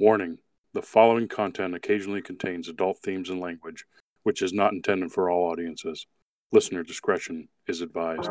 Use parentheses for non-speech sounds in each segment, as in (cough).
Warning the following content occasionally contains adult themes and language, which is not intended for all audiences. Listener discretion is advised.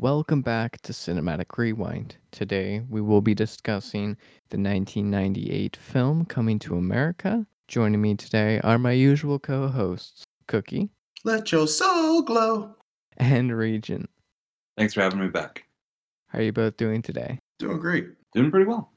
Welcome back to Cinematic Rewind. Today we will be discussing the 1998 film Coming to America. Joining me today are my usual co hosts, Cookie Let your soul glow. and Regent. Thanks for having me back. How are you both doing today? Doing great. Doing pretty well.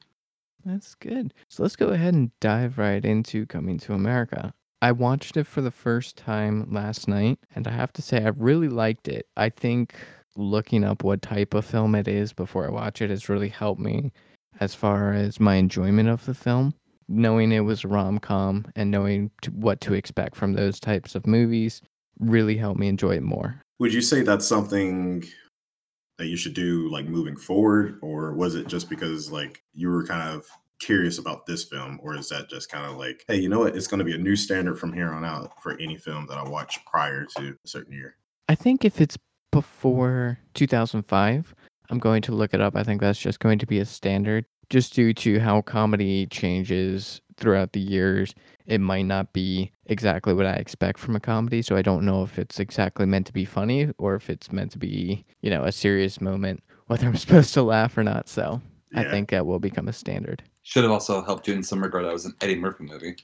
That's good. So let's go ahead and dive right into Coming to America. I watched it for the first time last night, and I have to say, I really liked it. I think looking up what type of film it is before I watch it has really helped me as far as my enjoyment of the film. Knowing it was a rom com and knowing to, what to expect from those types of movies really helped me enjoy it more. Would you say that's something that you should do like moving forward, or was it just because like you were kind of curious about this film, or is that just kind of like, hey, you know what? It's going to be a new standard from here on out for any film that I watch prior to a certain year. I think if it's before 2005, I'm going to look it up. I think that's just going to be a standard just due to how comedy changes throughout the years. It might not be exactly what I expect from a comedy, so I don't know if it's exactly meant to be funny or if it's meant to be, you know, a serious moment, (laughs) whether I'm supposed to laugh or not. So I think that will become a standard. Should have also helped you in some regard. That was an Eddie Murphy movie.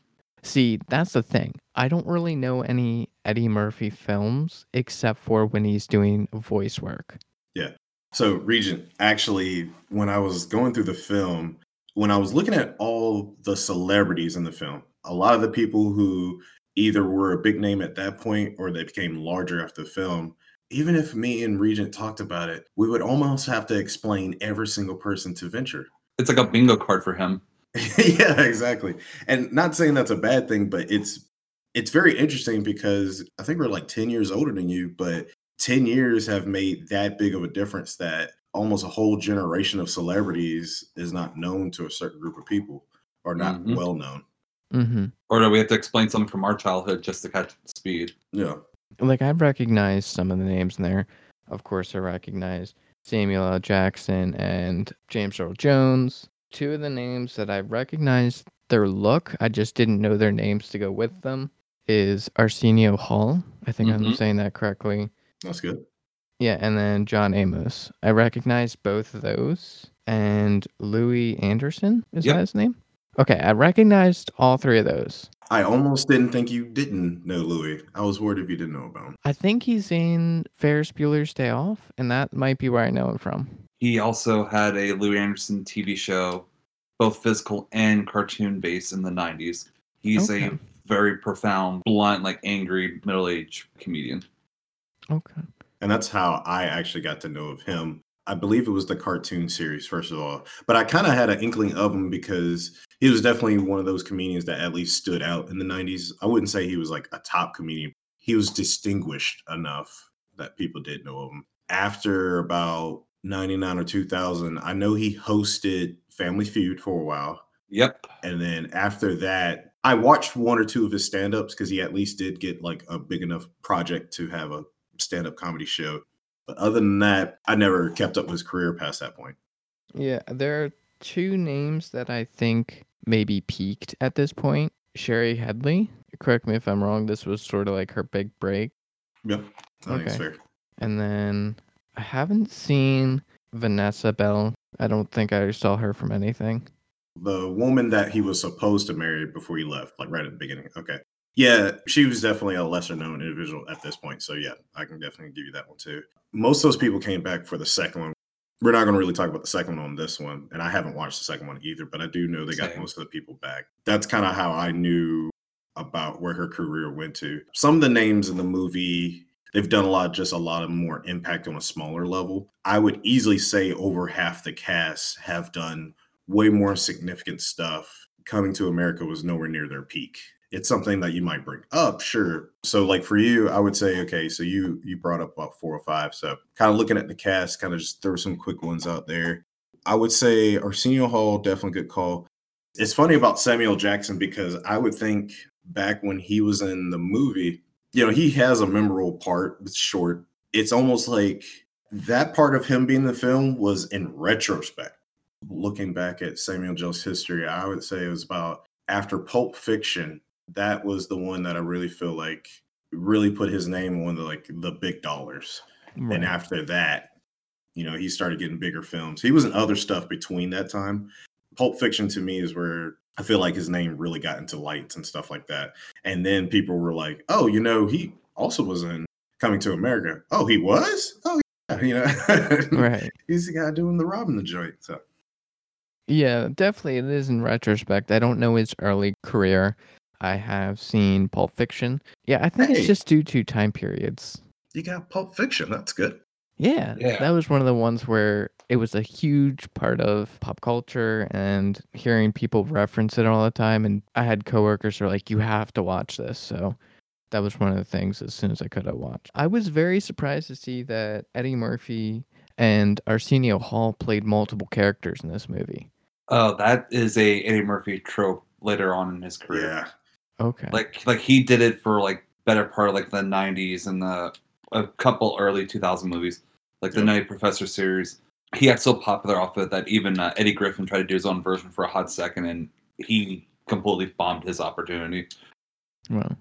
See, that's the thing. I don't really know any Eddie Murphy films except for when he's doing voice work. Yeah. So, Regent, actually, when I was going through the film, when I was looking at all the celebrities in the film, a lot of the people who either were a big name at that point or they became larger after the film, even if me and Regent talked about it, we would almost have to explain every single person to Venture. It's like a bingo card for him. (laughs) yeah, exactly. And not saying that's a bad thing, but it's it's very interesting because I think we're like 10 years older than you, but 10 years have made that big of a difference that almost a whole generation of celebrities is not known to a certain group of people or not Mhm. well known. Mm-hmm. Or do we have to explain something from our childhood just to catch speed? Yeah. like I recognize some of the names in there. Of course, I recognize Samuel L. Jackson and James Earl Jones. Two of the names that I recognized their look, I just didn't know their names to go with them, is Arsenio Hall. I think I'm Mhm. saying that correctly. That's good. Yeah, and then John Amos. I recognize both of those. And Louie Anderson, is Yep. that his name? Okay, I recognized all three of those. I almost didn't think you didn't know Louie. I was worried if you didn't know about him. I think he's in Ferris Bueller's Day Off, and that might be where I know him from. He also had a Louie Anderson TV show, both physical and cartoon based in the 90s. He's Okay. a very profound, blunt, like angry middle aged comedian. Okay. And that's how I actually got to know of him. I believe it was the cartoon series, first of all. But I kind of had an inkling of him because he was definitely one of those comedians that at least stood out in the 90s. I wouldn't say he was like a top comedian. He was distinguished enough that people did know of him. After about 99 or 2000, I know he hosted Family Feud for a while. Yep. And then after that, I watched one or two of his stand ups because he at least did get like a big enough project to have a stand up comedy show. But other than that, I never kept up with his career past that point. Yeah, there are two names that I think maybe peaked at this point. Shari Headley. Correct me if I'm wrong. This was sort of like her big break. Yep. I think it's Okay. fair. And then I haven't seen Vanessa Bell. I don't think I saw her from anything. The woman that he was supposed to marry before he left, like right at the beginning. Okay. Yeah, she was definitely a lesser known individual at this point. So yeah, I can definitely give you that one too. Most of those people came back for the second one. We're not going to really talk about the second one on this one, and I haven't watched the second one either. But I do know they got Same. most of the people back. That's kind of how I knew about where her career went to. Some of the names in the movie, they've done a lot, just a lot of more impact on a smaller level. I would easily say over half the cast have done way more significant stuff. Coming to America was nowhere near their peak. it's something that you might bring up, sure. So like for you, I would say, okay, so you you brought up about four or five. So kind of looking at the cast, kind of just throw some quick ones out there. I would say Arsenio Hall, definitely good call. It's funny about Samuel Jackson because I would think back when he was in the movie, you know, he has a memorable part, it's short. It's almost like that part of him being the film was in retrospect. Looking back at Samuel Jackson's history, I would say it was about after Pulp Fiction, that was the one that I really feel like really put his name on the like the big dollars. Right. And after that, you know, he started getting bigger films. He was in other stuff between that time. Pulp Fiction to me is where I feel like his name really got into lights and stuff like that. And then people were like, "Oh, you know, he also was in Coming to America." Oh, he was? Oh, yeah, you know. (laughs) right. He's the guy doing the robbing the joint. So Yeah, definitely it is in retrospect. I don't know his early career. I have seen Pulp Fiction. Yeah, I think Hey. it's just due to time periods. you got Pulp Fiction. That's good. Yeah, Yeah. that was one of the ones where it was a huge part of pop culture and hearing people reference it all the time. And I had coworkers who were like, "You have to watch this." So that was one of the things. As soon as I could, I watched. I was very surprised to see that Eddie Murphy and Arsenio Hall played multiple characters in this movie. Oh, that is a Eddie Murphy trope later on in his career. Yeah. Okay. Like like he did it for like better part of like the '90s and the a couple early 2000 movies, like the Yep. Nutty Professor series. He got so popular off of it that even uh, Eddie Griffin tried to do his own version for a hot second, and he completely bombed his opportunity. Well,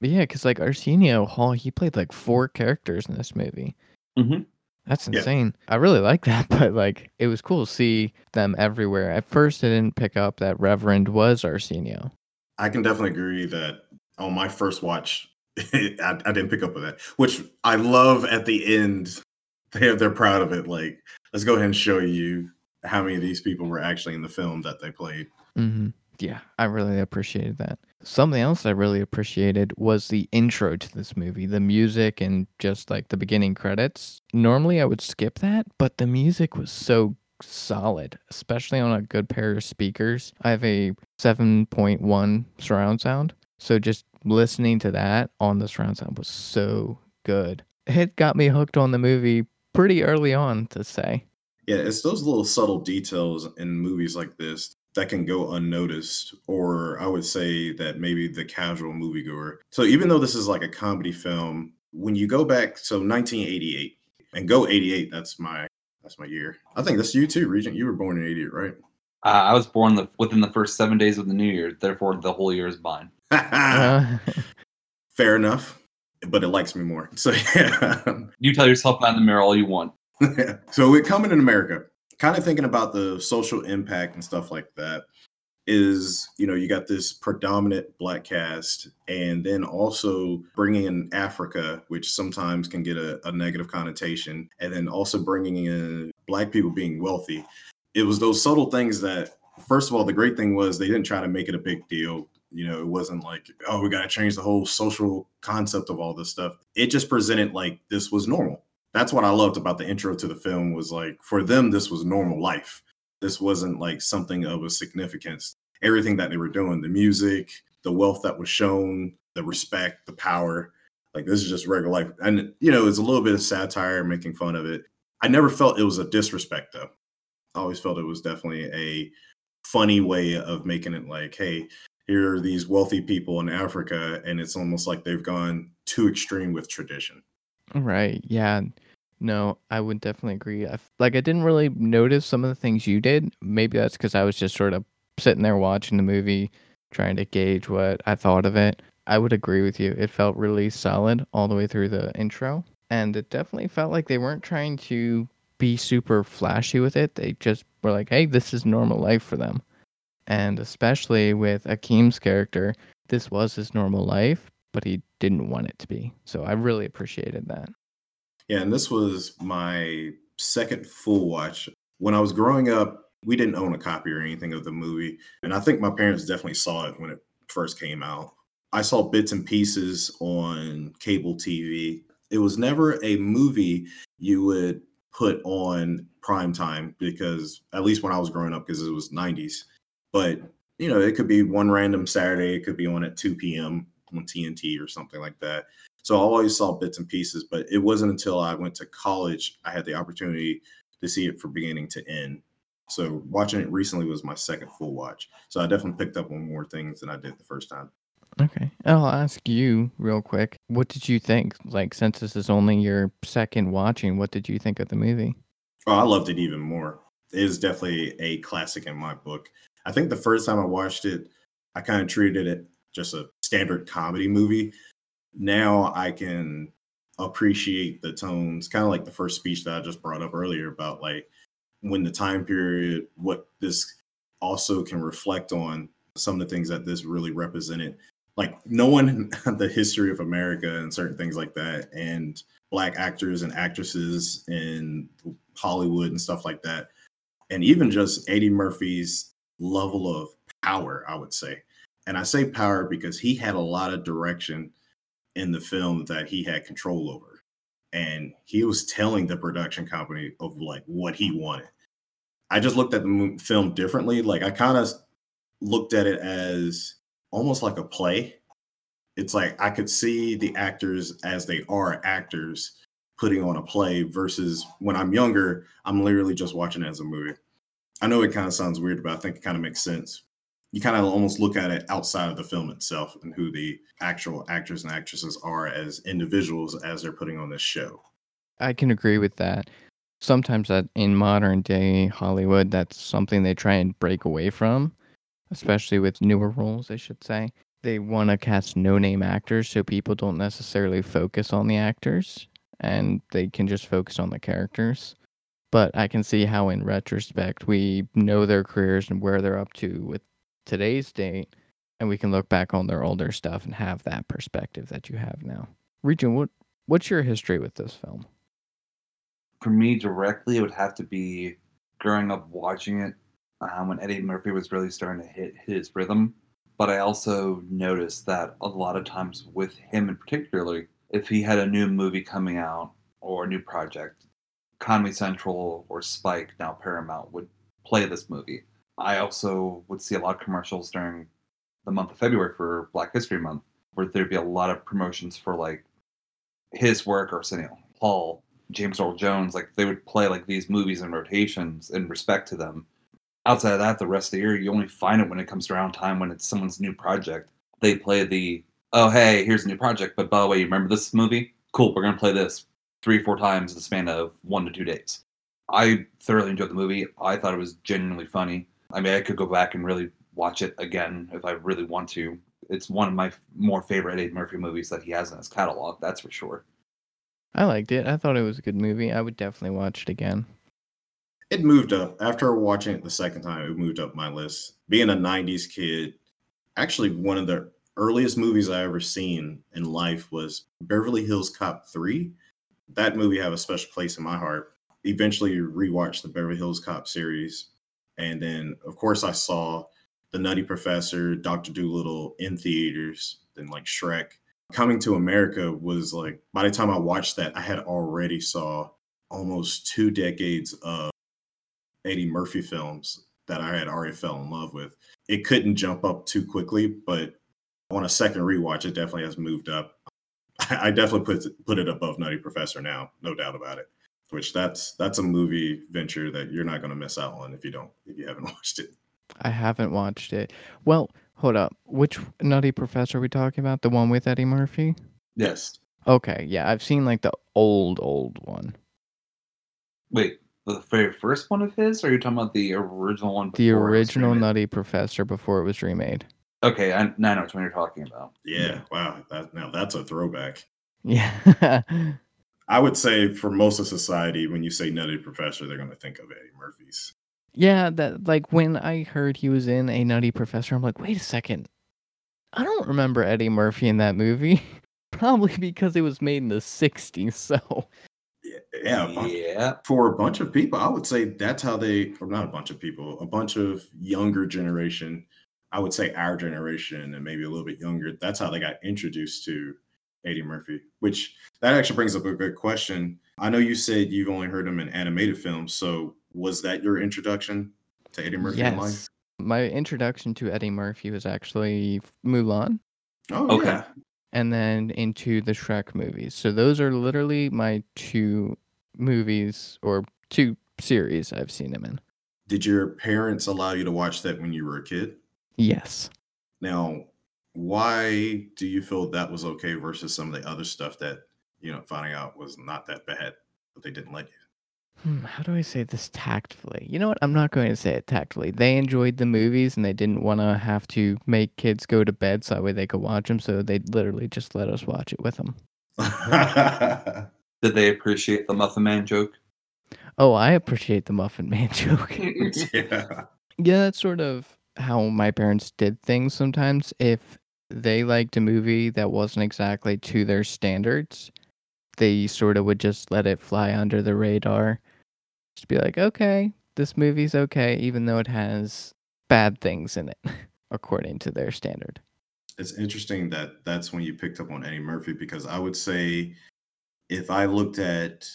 but yeah, because like Arsenio Hall, he played like four characters in this movie. Mhm. That's Yeah. insane. I really like (laughs) that, but like it was cool to see them everywhere. At first, I didn't pick up that Reverend was Arsenio. I can definitely agree that on my first watch, (laughs) I, I didn't pick up on that, which I love at the end. They're, they're proud of it. Like, let's go ahead and show you how many of these people were actually in the film that they played. hmm Yeah, I really appreciated that. Something else I really appreciated was the intro to this movie, the music and just like the beginning credits. Normally I would skip that, but the music was so solid, especially on a good pair of speakers. I have a 7.1 surround sound, so just listening to that on the surround sound was so good. It got me hooked on the movie pretty early on, to say. Yeah, it's those little subtle details in movies like this that can go unnoticed, or I would say that maybe the casual moviegoer. So even though this is like a comedy film, when you go back, so 1988 and go 88, that's my that's my year. I think that's you too, Regent. You were born in 88, right? Uh, I was born the, within the first seven days of the new year, therefore the whole year is mine. (laughs) Uh, Fair enough, but it likes me more. (laughs) So yeah. You tell yourself that in the mirror all you want. (laughs) so we're coming in America, kind of thinking about the social impact and stuff like that. Is you know you got this predominant black cast, and then also bringing in Africa, which sometimes can get a, a negative connotation, and then also bringing in black people being wealthy. It was those subtle things that, first of all, the great thing was they didn't try to make it a big deal. You know, it wasn't like, oh, we got to change the whole social concept of all this stuff. It just presented like this was normal that's what I loved about the intro to the film was like for them this was normal life. This wasn't like something of a significance. Everything that they were doing, the music, the wealth that was shown, the respect, the power, like this is just regular life. And you know, it's a little bit of satire making fun of it. I never felt it was a disrespect though. I always felt it was definitely a funny way of making it like, hey, here are these wealthy people in Africa, and it's almost like they've gone too extreme with tradition. Right. Yeah. No, I would definitely agree. I, like I didn't really notice some of the things you did. Maybe that's because I was just sort of sitting there watching the movie, trying to gauge what I thought of it. I would agree with you. It felt really solid all the way through the intro, and it definitely felt like they weren't trying to be super flashy with it. They just were like, "Hey, this is normal life for them." And especially with Akeem's character, this was his normal life, but he didn't want it to be. So I really appreciated that. Yeah, and this was my second full watch. When I was growing up, we didn't own a copy or anything of the movie. And I think my parents definitely saw it when it first came out. I saw bits and pieces on cable TV. It was never a movie you would put on prime time because at least when I was growing up, because it was 90s. But you know, it could be one random Saturday, it could be on at 2 p.m. on TNT or something like that. So I always saw bits and pieces, but it wasn't until I went to college I had the opportunity to see it from beginning to end. So watching it recently was my second full watch. So I definitely picked up on more things than I did the first time. Okay. I'll ask you real quick. What did you think? Like, since this is only your second watching, what did you think of the movie? Oh, I loved it even more. It is definitely a classic in my book. I think the first time I watched it, I kind of treated it just a standard comedy movie. Now I can appreciate the tones, kind of like the first speech that I just brought up earlier about like when the time period, what this also can reflect on some of the things that this really represented. Like knowing (laughs) the history of America and certain things like that, and black actors and actresses in Hollywood and stuff like that. And even just Eddie Murphy's level of power, I would say. And I say power because he had a lot of direction in the film that he had control over. And he was telling the production company of like what he wanted. I just looked at the film differently. Like I kind of looked at it as almost like a play. It's like I could see the actors as they are actors putting on a play versus when I'm younger, I'm literally just watching it as a movie. I know it kind of sounds weird, but I think it kind of makes sense. You kind of almost look at it outside of the film itself and who the actual actors and actresses are as individuals as they're putting on this show. I can agree with that. Sometimes that in modern day Hollywood, that's something they try and break away from, especially with newer roles, I should say. They want to cast no name actors so people don't necessarily focus on the actors and they can just focus on the characters. But I can see how, in retrospect, we know their careers and where they're up to with today's date, and we can look back on their older stuff and have that perspective that you have now. Regent, what what's your history with this film? For me, directly, it would have to be growing up watching it um, when Eddie Murphy was really starting to hit his rhythm. But I also noticed that a lot of times with him in particularly, if he had a new movie coming out or a new project, Comedy Central or Spike, now Paramount, would play this movie. I also would see a lot of commercials during the month of February for Black History Month, where there'd be a lot of promotions for like his work, Arsenio Hall, James Earl Jones. Like they would play like these movies in rotations in respect to them. Outside of that, the rest of the year, you only find it when it comes around time when it's someone's new project. They play the oh hey, here's a new project, but by the way, you remember this movie? Cool, we're gonna play this three, four times in the span of one to two days. I thoroughly enjoyed the movie. I thought it was genuinely funny. I mean, I could go back and really watch it again if I really want to. It's one of my more favorite Eddie Murphy movies that he has in his catalog, that's for sure. I liked it. I thought it was a good movie. I would definitely watch it again. It moved up after watching it the second time. It moved up my list. Being a '90s kid, actually one of the earliest movies I ever seen in life was Beverly Hills Cop 3. That movie have a special place in my heart. Eventually rewatched the Beverly Hills Cop series. And then of course I saw The Nutty Professor, Dr. Dolittle in theaters, then like Shrek. Coming to America was like by the time I watched that, I had already saw almost two decades of Eddie Murphy films that I had already fell in love with. It couldn't jump up too quickly, but on a second rewatch, it definitely has moved up. (laughs) I definitely put put it above Nutty Professor now, no doubt about it. Which that's that's a movie venture that you're not going to miss out on if you don't if you haven't (laughs) watched it. I haven't watched it. Well, hold up. Which Nutty Professor are we talking about? The one with Eddie Murphy? Yes. Okay, yeah, I've seen like the old old one. Wait, the very first one of his, or are you talking about the original one? The before it was original? Nutty Professor before it was remade. Okay, I, now I know which one you're talking about. Yeah. Wow. That now that's a throwback. Yeah. (laughs) I would say for most of society, when you say Nutty Professor, they're going to think of Eddie Murphy's. yeah, that like when I heard he was in a Nutty Professor, I'm like, wait a second. I don't remember Eddie Murphy in that movie. (laughs) Probably because it was made in the 60s, so Yeah, yeah, Yeah. for a bunch of people, I would say that's how they, or not a bunch of people, a bunch of younger generation. I would say our generation and maybe a little bit younger. That's how they got introduced to Eddie Murphy. Which that actually brings up a good question. I know you said you've only heard him in animated films, so was that your introduction to Eddie Murphy in life? yes. My introduction to Eddie Murphy was actually Mulan Oh Okay. yeah. and then into the Shrek movies. So those are literally my two movies or two series I've seen him in. Did your parents allow you to watch that when you were a kid? Yes. Now, why do you feel that was okay versus some of the other stuff that you know finding out was not that bad, but they didn't let you? Hmm, how do I say this tactfully? You know what? I'm not going to say it tactfully. They enjoyed the movies and they didn't want to have to make kids go to bed so that way they could watch them. So they literally just let us watch it with them. (laughs) Did they appreciate the Muffin Man joke? Oh, I appreciate the Muffin Man (laughs) joke. (laughs) yeah. yeah, that's sort of how my parents did things sometimes. If they liked a movie that wasn't exactly to their standards, they sort of would just let it fly under the radar. Just be like, okay, this movie's okay, even though it has bad things in it, (laughs) according to their standard. It's interesting that that's when you picked up on Eddie Murphy because I would say if I looked at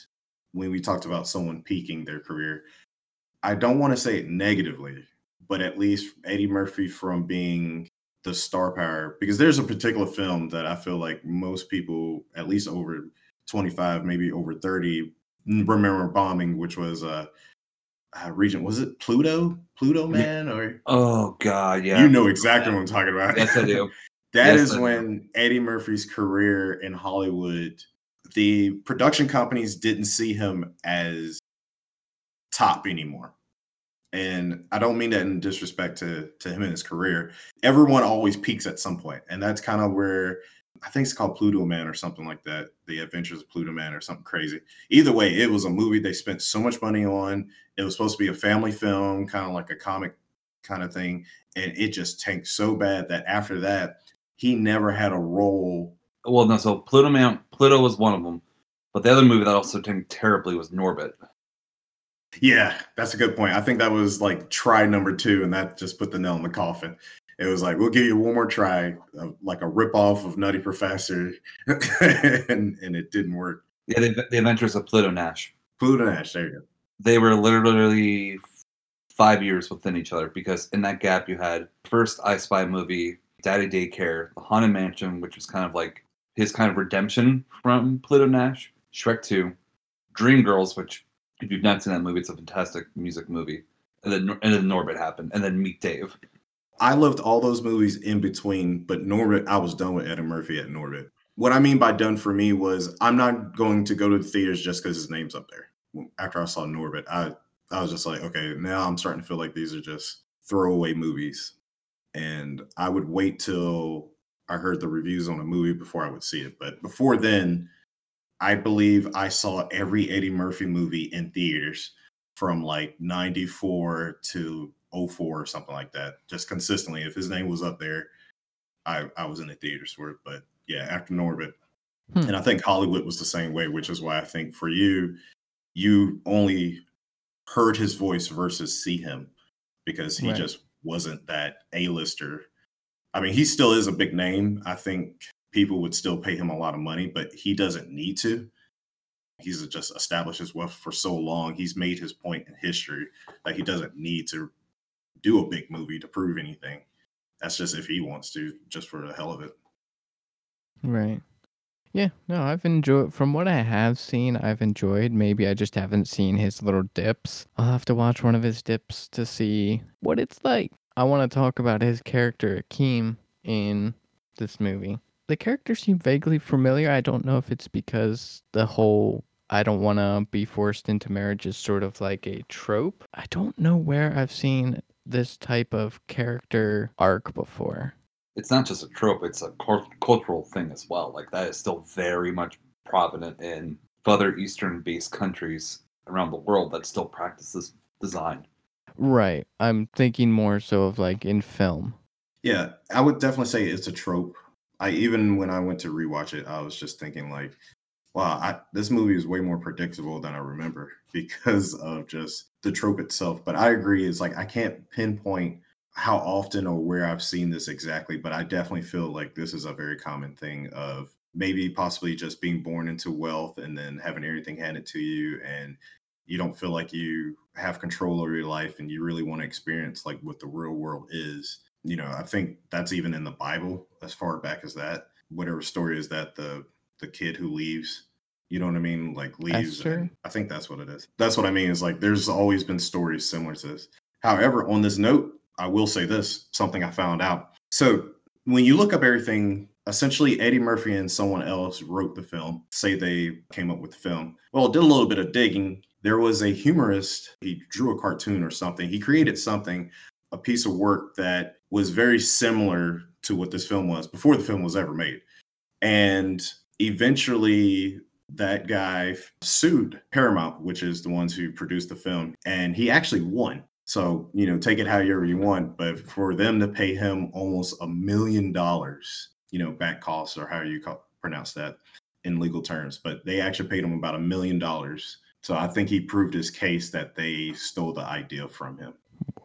when we talked about someone peaking their career, I don't want to say it negatively, but at least Eddie Murphy from being the star power because there's a particular film that I feel like most people at least over 25 maybe over 30 remember bombing which was uh, uh Regent was it Pluto Pluto man or Oh God, yeah. you know exactly what I'm talking about Yes, I do. (laughs) That Yes, is I do. when Eddie Murphy's career in Hollywood, the production companies didn't see him as top anymore. And I don't mean that in disrespect to, to him and his career. Everyone always peaks at some point, And that's kind of where I think it's called Pluto Man or something like that. The Adventures of Pluto Man or something crazy. Either way, it was a movie they spent so much money on. It was supposed to be a family film, kind of like a comic kind of thing. And it just tanked so bad that after that, he never had a role. Well, no. So Pluto Man, Pluto was one of them, but the other movie that also tanked terribly was Norbit. Yeah, that's a good point. I think that was like try number two, and that just put the nail in the coffin. It was like, we'll give you one more try, uh, like a ripoff of Nutty Professor, (laughs) and, and it didn't work. Yeah, the, the Adventures of Pluto Nash. Pluto Nash, there you go. They were literally five years within each other because in that gap you had first I Spy movie, Daddy Daycare, The Haunted Mansion, which was kind of like his kind of redemption from Pluto Nash, Shrek 2, Dreamgirls, which if you've not seen that movie, it's a fantastic music movie. And then and then Norbit happened, and then Meet Dave. I loved all those movies in between, but Norbit, I was done with Eddie Murphy at Norbit. What I mean by done for me was I'm not going to go to the theaters just because his name's up there. After I saw Norbit, I I was just like, okay, now I'm starting to feel like these are just throwaway movies. And I would wait till I heard the reviews on a movie before I would see it. But before then, I believe I saw every Eddie Murphy movie in theaters from like 94 to 04 or something like that, just consistently. If his name was up there, I, I was in the theaters for it. But yeah, after Norbit. Hmm. And I think Hollywood was the same way, which is why I think for you, you only heard his voice versus see him because he Right. just wasn't that A-lister. I mean, he still is a big name. I think people would still pay him a lot of money, but he doesn't need to. He's just established his wealth for so long. He's made his point in history that he doesn't need to do a big movie to prove anything. That's just if he wants to, just for the hell of it. Right. Yeah, no, I've enjoyed from what I have seen, I've enjoyed. Maybe I just haven't seen his little dips. I'll have to watch one of his dips to see what it's like. I want to talk about his character Akeem in this movie. The character seemed vaguely familiar. I don't know if it's because the whole I don't want to be forced into marriage is sort of like a trope. I don't know where I've seen this type of character arc before. It's not just a trope; it's a cultural thing as well. Like that is still very much prominent in further eastern-based countries around the world that still practice this design. Right. I'm thinking more so of like in film. Yeah, I would definitely say it's a trope. I even when I went to rewatch it, I was just thinking like, wow, I, this movie is way more predictable than I remember (laughs) because of just the trope itself. But I agree, it's like I can't pinpoint how often or where I've seen this exactly, but I definitely feel like this is a very common thing of maybe possibly just being born into wealth and then having everything handed to you and you don't feel like you have control over your life and you really want to experience like what the real world is. You know, I think that's even in the Bible as far back as that. Whatever story is that the the kid who leaves you know what I mean? Like leaves. I think that's what it is. That's what I mean. Is like there's always been stories similar to this. However, on this note, I will say this something I found out. So when you look up everything, essentially Eddie Murphy and someone else wrote the film, say they came up with the film. Well, did a little bit of digging. There was a humorist, he drew a cartoon or something. He created something, a piece of work that was very similar to what this film was before the film was ever made. And eventually that guy sued Paramount, which is the ones who produced the film, and he actually won. So, you know, take it however you want, but for them to pay him almost a million dollars, you know, back costs or how you call, pronounce that in legal terms, but they actually paid him about a million dollars. So I think he proved his case that they stole the idea from him.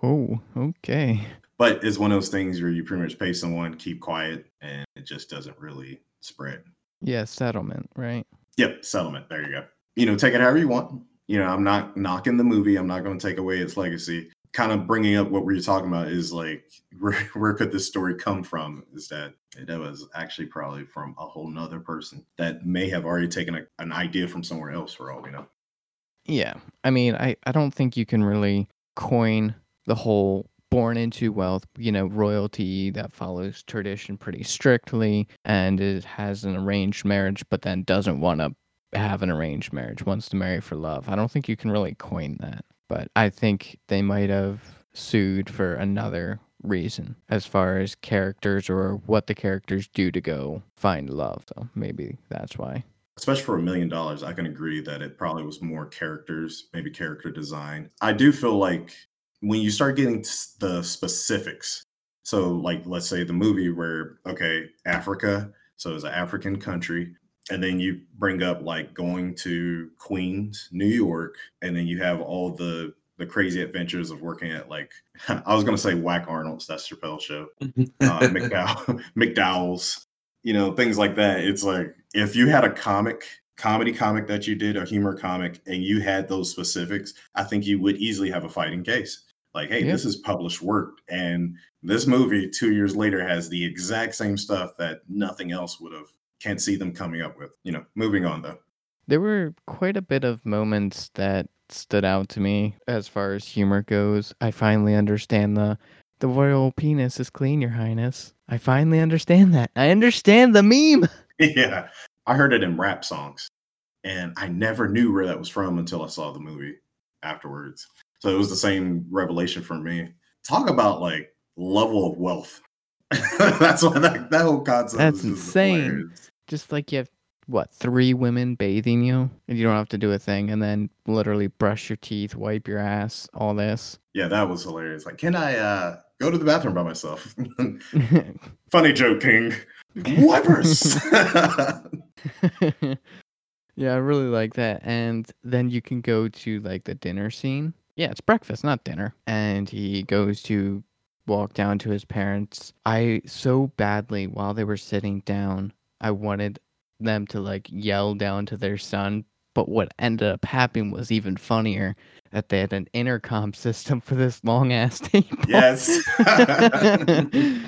Oh, okay. But it's one of those things where you pretty much pay someone, keep quiet, and it just doesn't really spread. Yeah, settlement, right? Yep, settlement. There you go. You know, take it however you want. You know, I'm not knocking the movie. I'm not going to take away its legacy. Kind of bringing up what we were talking about is like, (laughs) where, where could this story come from? Is that that was actually probably from a whole nother person that may have already taken a, an idea from somewhere else for all we know. Yeah. I mean, I, I don't think you can really coin the whole born into wealth, you know, royalty that follows tradition pretty strictly and it has an arranged marriage, but then doesn't want to have an arranged marriage, wants to marry for love. I don't think you can really coin that. But I think they might have sued for another reason as far as characters or what the characters do to go find love. So maybe that's why. especially for a million dollars, I can agree that it probably was more characters, maybe character design. I do feel like when you start getting to the specifics, so like let's say the movie where okay, Africa, so it's an African country, and then you bring up like going to Queens, New York, and then you have all the the crazy adventures of working at like (laughs) I was gonna say Wack Arnold's, that's Chappelle's show, (laughs) uh, McDowell, (laughs) McDowell's, you know, things like that. It's like if you had a comic, comedy comic that you did, a humor comic, and you had those specifics, I think you would easily have a fighting case. Like, hey, Yeah. this is published work, and this movie two years later has the exact same stuff that nothing else would have. Can't see them coming up with. You know, moving on though. There were quite a bit of moments that stood out to me as far as humor goes. I finally understand the the royal penis is clean, your highness. I finally understand that. I understand the meme. (laughs) (laughs) yeah, I heard it in rap songs, and I never knew where that was from until I saw the movie afterwards. So it was the same revelation for me. Talk about like level of wealth. (laughs) That's why that, that whole concept. That's is insane. hilarious. Just like you have what, three women bathing you and you don't have to do a thing and then literally brush your teeth, wipe your ass, all this. Yeah, that was hilarious. Like, can I uh go to the bathroom by myself? (laughs) (laughs) Funny joke, King. Wipers. yeah, I really like that. And then you can go to like the dinner scene. Yeah, it's breakfast, not dinner. And he goes to walk down to his parents. I so badly while they were sitting down, I wanted them to like yell down to their son. But what ended up happening was even funnier that they had an intercom (laughs) system for this long ass table. (laughs) yes. (laughs)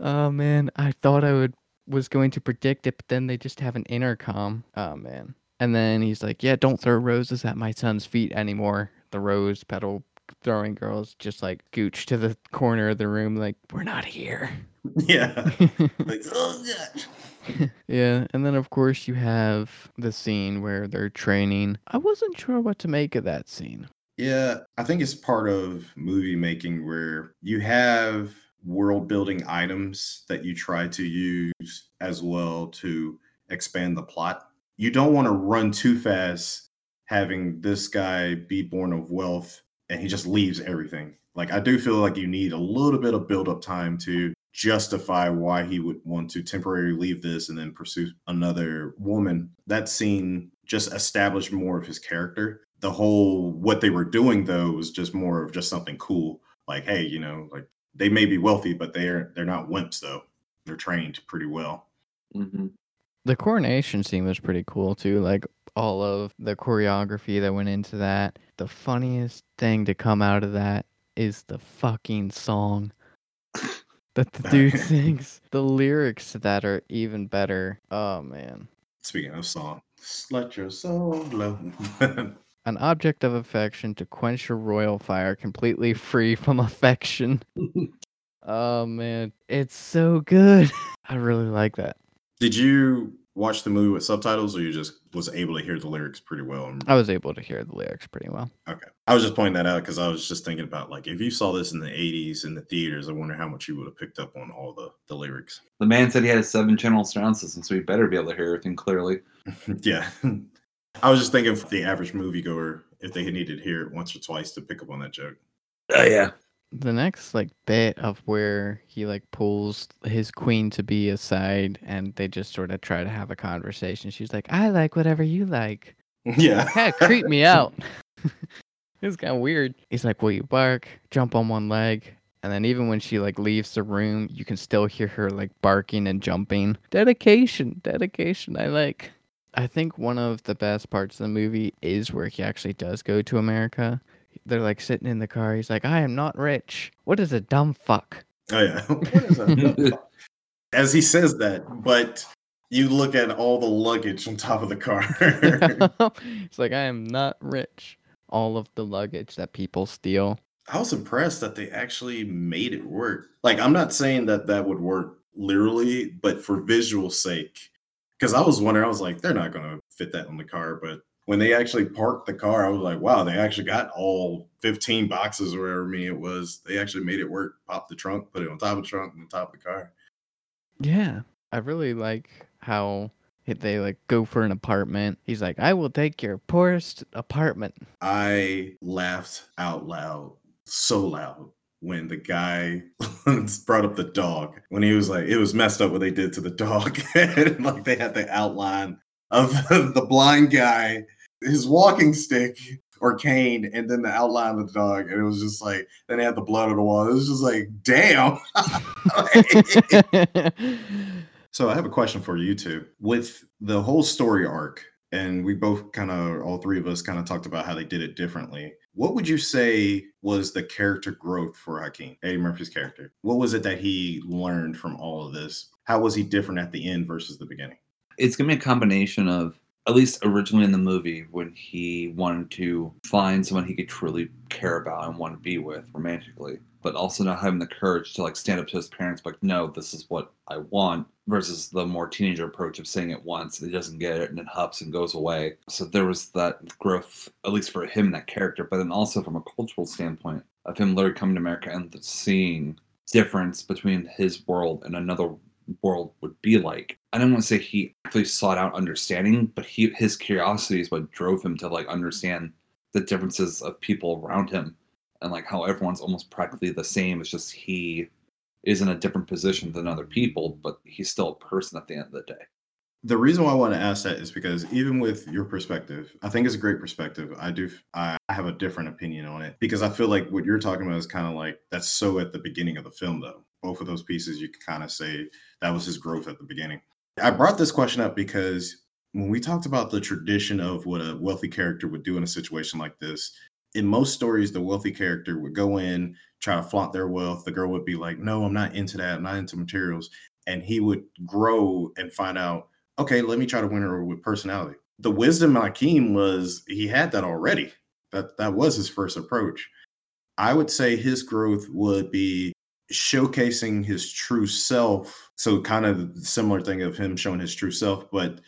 oh man, I thought I would was going to predict it, but then they just have an intercom. Oh man. And then he's like, "Yeah, don't throw roses at my son's feet anymore." The rose petal throwing girls just like gooch to the corner of the room, like, "We're not here." (laughs) yeah. (laughs) Like, oh yeah, and then of course you have the scene where they're training. I wasn't sure what to make of that scene. Yeah, I think it's part of movie making where you have world building items that you try to use as well to expand the plot. You don't want to run too fast having this guy be born of wealth and he just leaves everything. Like I do feel like you need a little bit of build up time to justify why he would want to temporarily leave this and then pursue another woman. That scene just established more of his character. The whole what they were doing though was just more of just something cool. Like, hey, you know, like they may be wealthy, but they're they're not wimps though. They're trained pretty well. hmm The coronation scene was pretty cool too. Like all of the choreography that went into that. The funniest thing to come out of that is the fucking song (laughs) that the dude sings. The lyrics to that are even better. Oh man. Speaking of song, let your soul. (laughs) An object of affection to quench your royal fire, completely free from affection. (laughs) oh man, it's so good. I really like that. Did you watch the movie with subtitles, or you just was able to hear the lyrics pretty well? I was able to hear the lyrics pretty well. Okay, I was just pointing that out because I was just thinking about like if you saw this in the '80s in the theaters, I wonder how much you would have picked up on all the the lyrics. The man said he had a seven channel surround system, so he better be able to hear everything clearly. (laughs) yeah. (laughs) I was just thinking of the average moviegoer if they needed to hear it once or twice to pick up on that joke. Oh yeah. The next like bit of where he like pulls his queen to be aside and they just sort of try to have a conversation. She's like, "I like whatever you like." (laughs) Yeah. Kind of creep me (laughs) out. (laughs) it's kind of weird. He's like, "Will you bark? Jump on one leg?" And then even when she like leaves the room, you can still hear her like barking and jumping. Dedication, dedication. I like. I think one of the best parts of the movie is where he actually does go to America. They're like sitting in the car. He's like, I am not rich. What is a dumb fuck? Oh yeah. (laughs) what is that? (laughs) As he says that, but you look at all the luggage on top of the car. (laughs) it's like, I am not rich. All of the luggage that people steal. I was impressed that they actually made it work. Like, I'm not saying that that would work literally, but for visual sake, because I was wondering, I was like, they're not going to fit that on the car. But when they actually parked the car, I was like, wow, they actually got all 15 boxes or whatever me it was. They actually made it work. Pop the trunk, put it on top of the trunk, and on top of the car. Yeah, I really like how they like go for an apartment. He's like, I will take your poorest apartment. I laughed out loud, so loud when the guy (laughs) brought up the dog when he was like it was messed up what they did to the dog (laughs) and like they had the outline of (laughs) the blind guy his walking stick or cane and then the outline of the dog and it was just like then they had the blood on the wall it was just like damn (laughs) so i have a question for you two with the whole story arc and we both kind of all three of us kind of talked about how they did it differently what would you say was the character growth for Hakeem, Eddie Murphy's character? What was it that he learned from all of this? How was he different at the end versus the beginning? It's gonna be a combination of at least originally in the movie when he wanted to find someone he could truly care about and want to be with romantically but also not having the courage to like stand up to his parents like no this is what i want versus the more teenager approach of saying it once and he doesn't get it and it huffs and goes away. So there was that growth at least for him that character but then also from a cultural standpoint of him literally coming to america and seeing difference between his world and another world would be like. I don't want to say he actually sought out understanding, but he his curiosity is what drove him to like understand the differences of people around him and like how everyone's almost practically the same. It's just he is in a different position than other people, but he's still a person at the end of the day. The reason why I want to ask that is because even with your perspective, I think it's a great perspective. I do, I have a different opinion on it because I feel like what you're talking about is kind of like that's so at the beginning of the film, though. Both of those pieces, you can kind of say that was his growth at the beginning. I brought this question up because when we talked about the tradition of what a wealthy character would do in a situation like this, in most stories, the wealthy character would go in, try to flaunt their wealth. The girl would be like, No, I'm not into that. I'm not into materials. And he would grow and find out, okay, let me try to win her with personality. The wisdom Hakeem was he had that already. That that was his first approach. I would say his growth would be showcasing his true self. So kind of similar thing of him showing his true self, but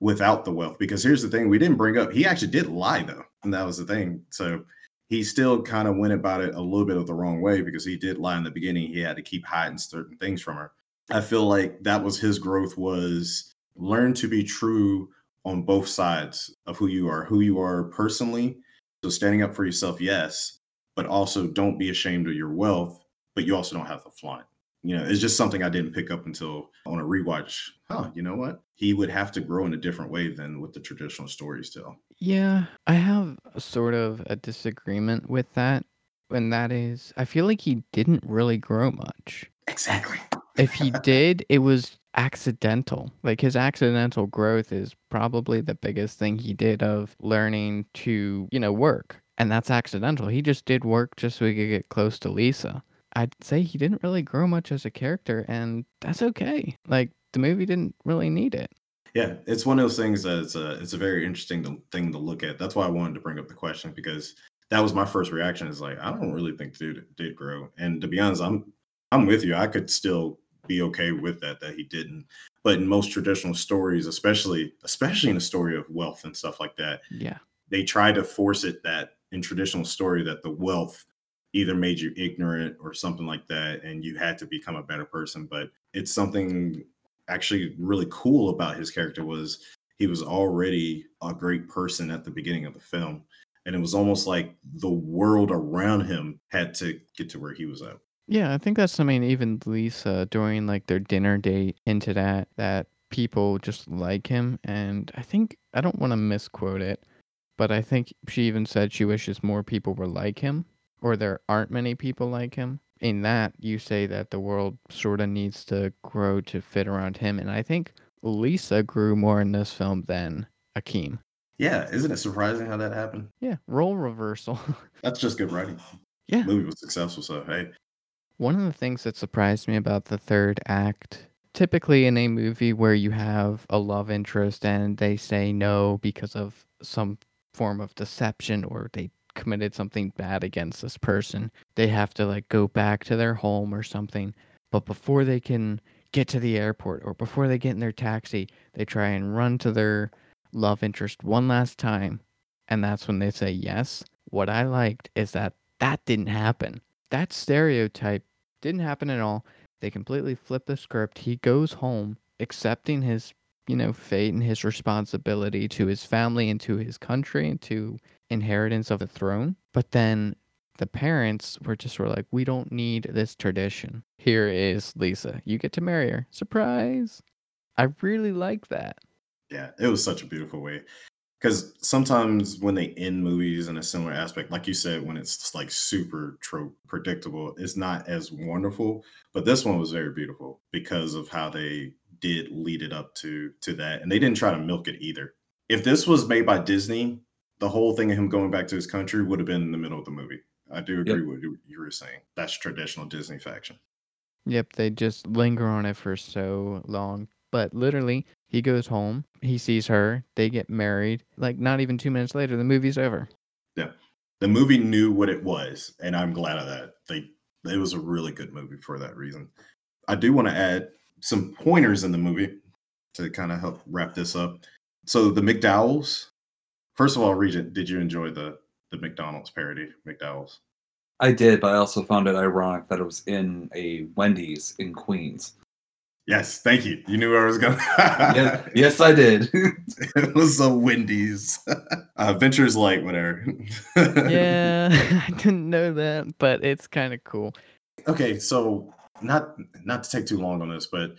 without the wealth. Because here's the thing we didn't bring up. He actually did lie though. And that was the thing. So he still kind of went about it a little bit of the wrong way because he did lie in the beginning. He had to keep hiding certain things from her. I feel like that was his growth was learn to be true on both sides of who you are, who you are personally. So standing up for yourself, yes, but also don't be ashamed of your wealth, but you also don't have to flaunt you know, it's just something I didn't pick up until on a rewatch. Huh, you know what? He would have to grow in a different way than what the traditional stories tell. Yeah, I have a sort of a disagreement with that. And that is, I feel like he didn't really grow much. Exactly. if he (laughs) did, it was accidental. Like his accidental growth is probably the biggest thing he did of learning to, you know, work. And that's accidental. He just did work just so he could get close to Lisa. I'd say he didn't really grow much as a character, and that's okay. Like the movie didn't really need it. Yeah, it's one of those things that it's a it's a very interesting thing to look at. That's why I wanted to bring up the question because that was my first reaction. Is like I don't really think dude did grow, and to be honest, I'm I'm with you. I could still be okay with that that he didn't. But in most traditional stories, especially especially in a story of wealth and stuff like that, Yeah. they try to force it that in traditional story that the wealth either made you ignorant or something like that and you had to become a better person but it's something actually really cool about his character was he was already a great person at the beginning of the film and it was almost like the world around him had to get to where he was at Yeah, I think that's something even Lisa during like their dinner date hinted at that people just like him and I think I don't want to misquote it, but I think she even said she wishes more people were like him or there aren't many people like him. In that you say that the world sort of needs to grow to fit around him and I think Lisa grew more in this film than Akeem. yeah isn't it surprising how that happened Yeah, role reversal. (laughs) that's just good writing yeah. movie was successful so hey One of the things that surprised me about the third act, typically in a movie where you have a love interest and they say no because of some form of deception or they committed something bad against this person, they have to like go back to their home or something. But before they can get to the airport or before they get in their taxi, they try and run to their love interest one last time. And that's when they say yes. What I liked is that that didn't happen. That stereotype didn't happen at all. They completely flipped the script. He goes home accepting his, you know, fate and his responsibility to his family and to his country and to inheritance of the throne. But then the parents were just of like, we don't need this tradition. Here is Lisa. You get to marry her. Surprise. I really like that. Yeah, it was such a beautiful way. Because sometimes when they end movies in a similar aspect, like you said, when it's just like super trope predictable, it's not as wonderful. But this one was very beautiful because of how they did lead it up to to that, and they didn't try to milk it either. If this was made by Disney, the whole thing of him going back to his country would have been in the middle of the movie. I do agree with what you were saying. That's traditional Disney faction. Yep, they just linger on it for so long. But literally, he goes home, he sees her, they get married. Like, not even two minutes later, the movie's over. Yeah, the movie knew what it was, and I'm glad of that. They it was a really good movie for that reason. I do want to add some pointers in the movie to kind of help wrap this up. So the McDowells. First of all, Regent, did you enjoy the the McDonald's parody, McDowell's? I did, but I also found it ironic that it was in a Wendy's in Queens. Yes, thank you. You knew where I was going. yes, (laughs) yes, I did. it was a Wendy's. (laughs) Uh, Ventures Light, whatever. (laughs) Yeah, I didn't know that, but it's kind of cool. okay, so not not to take too long on this, but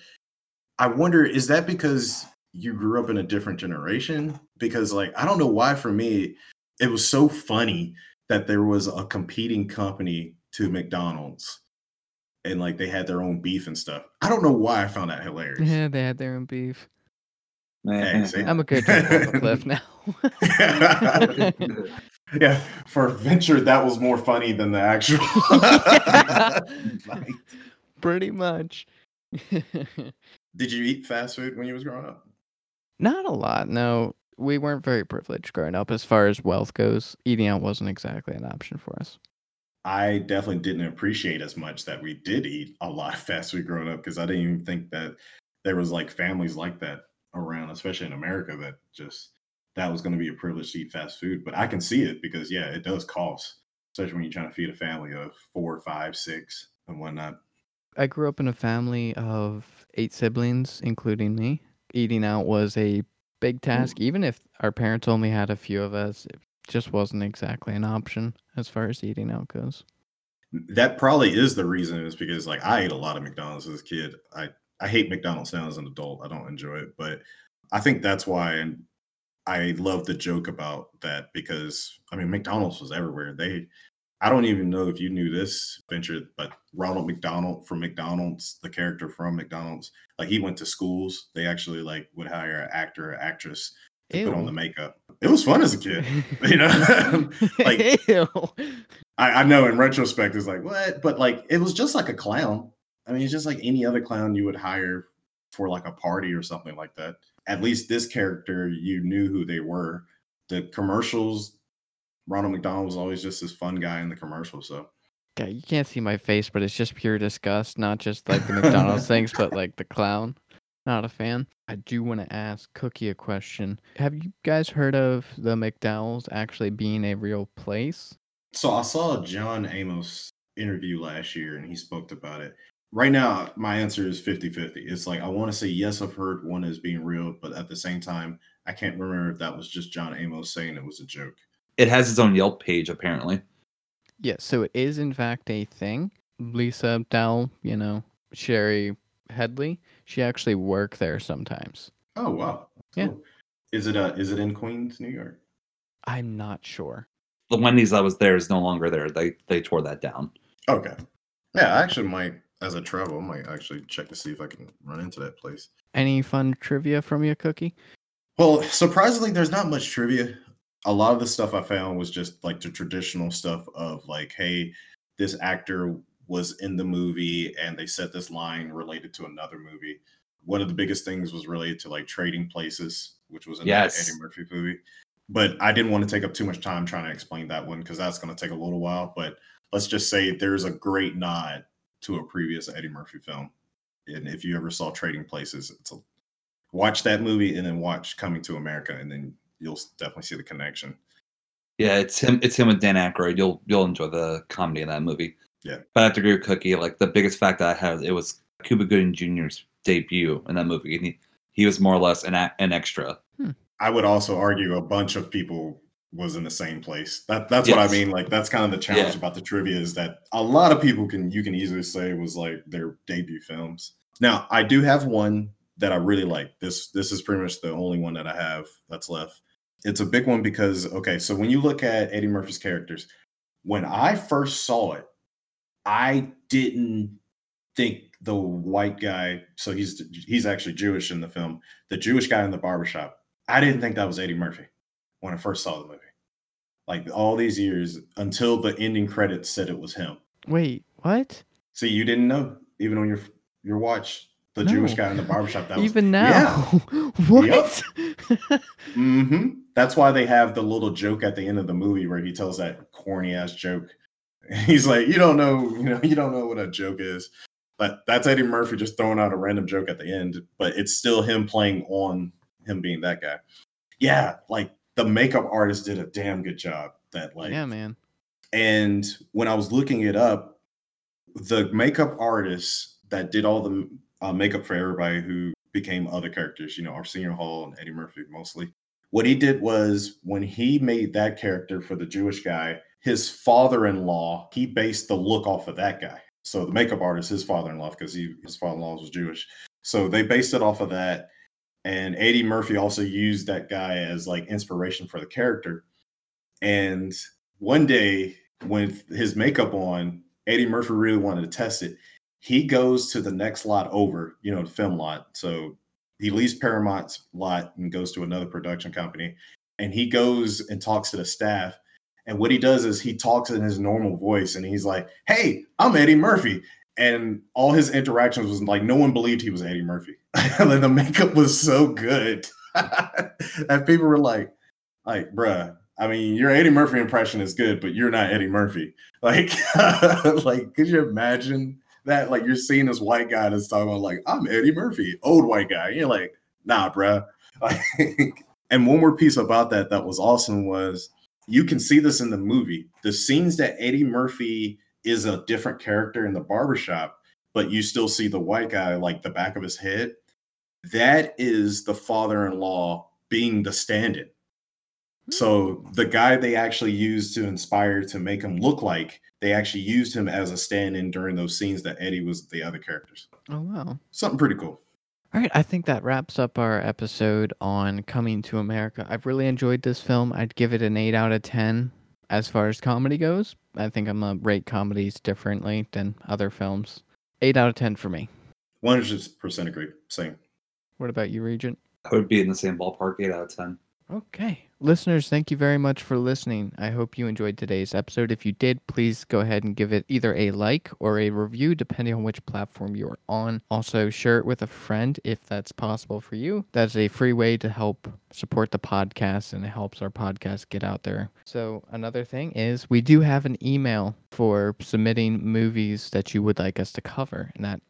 I wonder is that because you grew up in a different generation? Because like I don't know why for me it was so funny that there was a competing company to McDonald's and like they had their own beef and stuff. I don't know why I found that hilarious. Yeah, they had their own beef. Hey. I'm a good jump a cliff (laughs) now. (laughs) yeah, for Venture that was more funny than the actual. (laughs) Like, Pretty much. did you eat fast food when you was growing up? Not a lot, no. We weren't very privileged growing up as far as wealth goes. Eating out wasn't exactly an option for us. I definitely didn't appreciate as much that we did eat a lot of (laughs) fast food growing up because I didn't even think that there was like families like that around, especially in America, that just that was going to be a privilege to eat fast food. But I can see it because yeah, it does cost, especially when you're trying to feed a family of four, five, six, and whatnot. I grew up in a family of eight siblings, including me. Eating out was a big hmm. task. Even if our parents only had a few of us, just wasn't exactly an option as far as eating out goes. That probably is the reason is because like I ate a lot of McDonald's as a kid. I I hate McDonald's now as an adult. I don't enjoy it, but I think that's why and I love the joke about that because I mean McDonald's was everywhere. They I don't even know if you knew this venture, but Ronald McDonald from McDonald's, the character from McDonald's, like he went to schools. They actually like would hire an actor or actress to put on the makeup. It was fun as a kid, (laughs) you know. (laughs) like (laughs) I, I know in retrospect, it's like what, but like it was just like a clown. I mean, it's just like any other clown you would hire for like a party or something like that. At least this character, you knew who they were. The commercials, Ronald McDonald was always just this fun guy in the commercial. So God, you can't see my face, but it's just pure disgust. Not just like the McDonald's things, but like the clown. Not a fan. I do want to ask Cookie a question. Have you guys heard of the McDowell's actually being a real place? So I saw a John Amos interview last year and he spoke about it. Right now, my answer is 50 50. It's like I want to say, yes, I've heard one is being real, but at the same time, I can't remember if that was just John Amos saying it was a joke. It has its own Yelp page apparently. Yes, so it is in fact a thing. Lisa Dowell, you know, Shari Headley, she actually worked there sometimes. Oh, wow. Yeah. Cool. Is it uh is it in Queens, New York? I'm not sure. The Wendy's that was there is no longer there. They they tore that down. Okay. Yeah, I actually might, as I travel, I might actually check to see if I can run into that place. Any fun trivia from you, Cookie? Well, surprisingly, there's not much trivia. A lot of the stuff I found was just like the traditional stuff of like, hey, this actor was in the movie and they said this line related to another movie. One of the biggest things was related to like trading places, which was in Yes. Eddie Murphy movie. But I didn't want to take up too much time trying to explain that one because that's going to take a little while. But let's just say there's a great nod to a previous Eddie Murphy film. And if you ever saw Trading Places, it's a watch that movie and then watch Coming to America, and then you'll definitely see the connection. Yeah, it's him. It's him with Dan Aykroyd. You'll you'll enjoy the comedy in that movie. Yeah. but I have to agree with Cookie. Like the biggest fact that I had, it was Cuba Gooding Jr.'s debut in that movie, and he, he was more or less an an extra. Hmm. I would also argue a bunch of people was in the same place. That that's what I mean. Like that's kind of the challenge Yeah. about the trivia is that a lot of people can you can easily say was like their debut films. Now I do have one that I really like. This this is pretty much the only one that I have that's left. It's a big one because okay, so when you look at Eddie Murphy's characters, when I first saw it, I didn't think the white guy, so he's he's actually Jewish in the film, the Jewish guy in the barbershop. I didn't think that was Eddie Murphy when I first saw the movie. Like all these years until the ending credits said it was him. Wait, what? See, you didn't know even on your your watch the Jewish guy in the barbershop. That was Even Yeah. now? (laughs) what? (laughs) hmm That's why they have the little joke at the end of the movie where he tells that corny ass joke. (laughs) He's like, "You don't know, you know, (laughs) you don't know what a joke is." But that's Eddie Murphy just throwing out a random joke at the end. But it's still him playing on him being that guy. Yeah, like the makeup artist did a damn good job. That like, yeah, man. and when I was looking it up, the makeup artist that did all the uh, makeup for everybody who became other characters, you know, Arsenio Hall and Eddie Murphy mostly, what he did was when he made that character for the Jewish guy, his father in law, he based the look off of that guy. So the makeup artist, his father in law, because he his father in law was Jewish. So they based it off of that. And Eddie Murphy also used that guy as like inspiration for the character. And one day, with his makeup on, Eddie Murphy really wanted to test it. He goes to the next lot over, you know, the film lot. So he leaves Paramount's lot and goes to another production company. And he goes and talks to the staff. And what he does is he talks in his normal voice and he's like, Hey, I'm Eddie Murphy. And all his interactions was like, no one believed he was Eddie Murphy. (laughs) and the makeup was so good. (laughs) and people were like, like, bruh, I mean, your Eddie Murphy impression is good, but you're not Eddie Murphy. (laughs) Like, like, could you imagine that? Like, you're seeing this white guy that's talking about, like, I'm Eddie Murphy, old white guy. You're like, nah, bruh. Like, and one more piece about that that was awesome was you can see this in the movie. The scenes that Eddie Murphy is a different character in the barbershop, but you still see the white guy, like the back of his head. That is the father in law being the stand in. So hmm. the guy they actually used to inspire to make him look like they actually used him as a stand-in during those scenes that Eddie was the other characters. Oh wow. Something pretty cool. All right, I think that wraps up our episode on Coming to America. I've really enjoyed this film. I'd give it an 8 out of 10. As far as comedy goes, I think I'm gonna rate comedies differently than other films. Eight out of ten for me. One hundred percent agree. Same. What about you, Regent? I would be in the same ballpark, eight out of ten. Okay. Listeners, thank you very much for listening. I hope you enjoyed today's episode. If you did, please go ahead and give it either a like or a review, depending on which platform you're on. Also, share it with a friend if that's possible for you. That's a free way to help support the podcast and it helps our podcast get out there. So, another thing is we do have an email for submitting movies that you would like us to cover, and that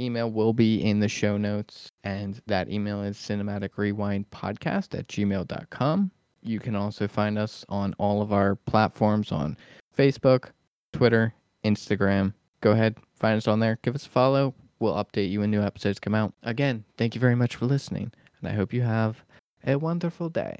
email will be in the show notes and that email is cinematic rewind podcast at gmail.com you can also find us on all of our platforms on facebook twitter instagram. Go ahead find us on there. Give us a follow. We'll update you when new episodes come out. Again thank you very much for listening and i hope you have a wonderful day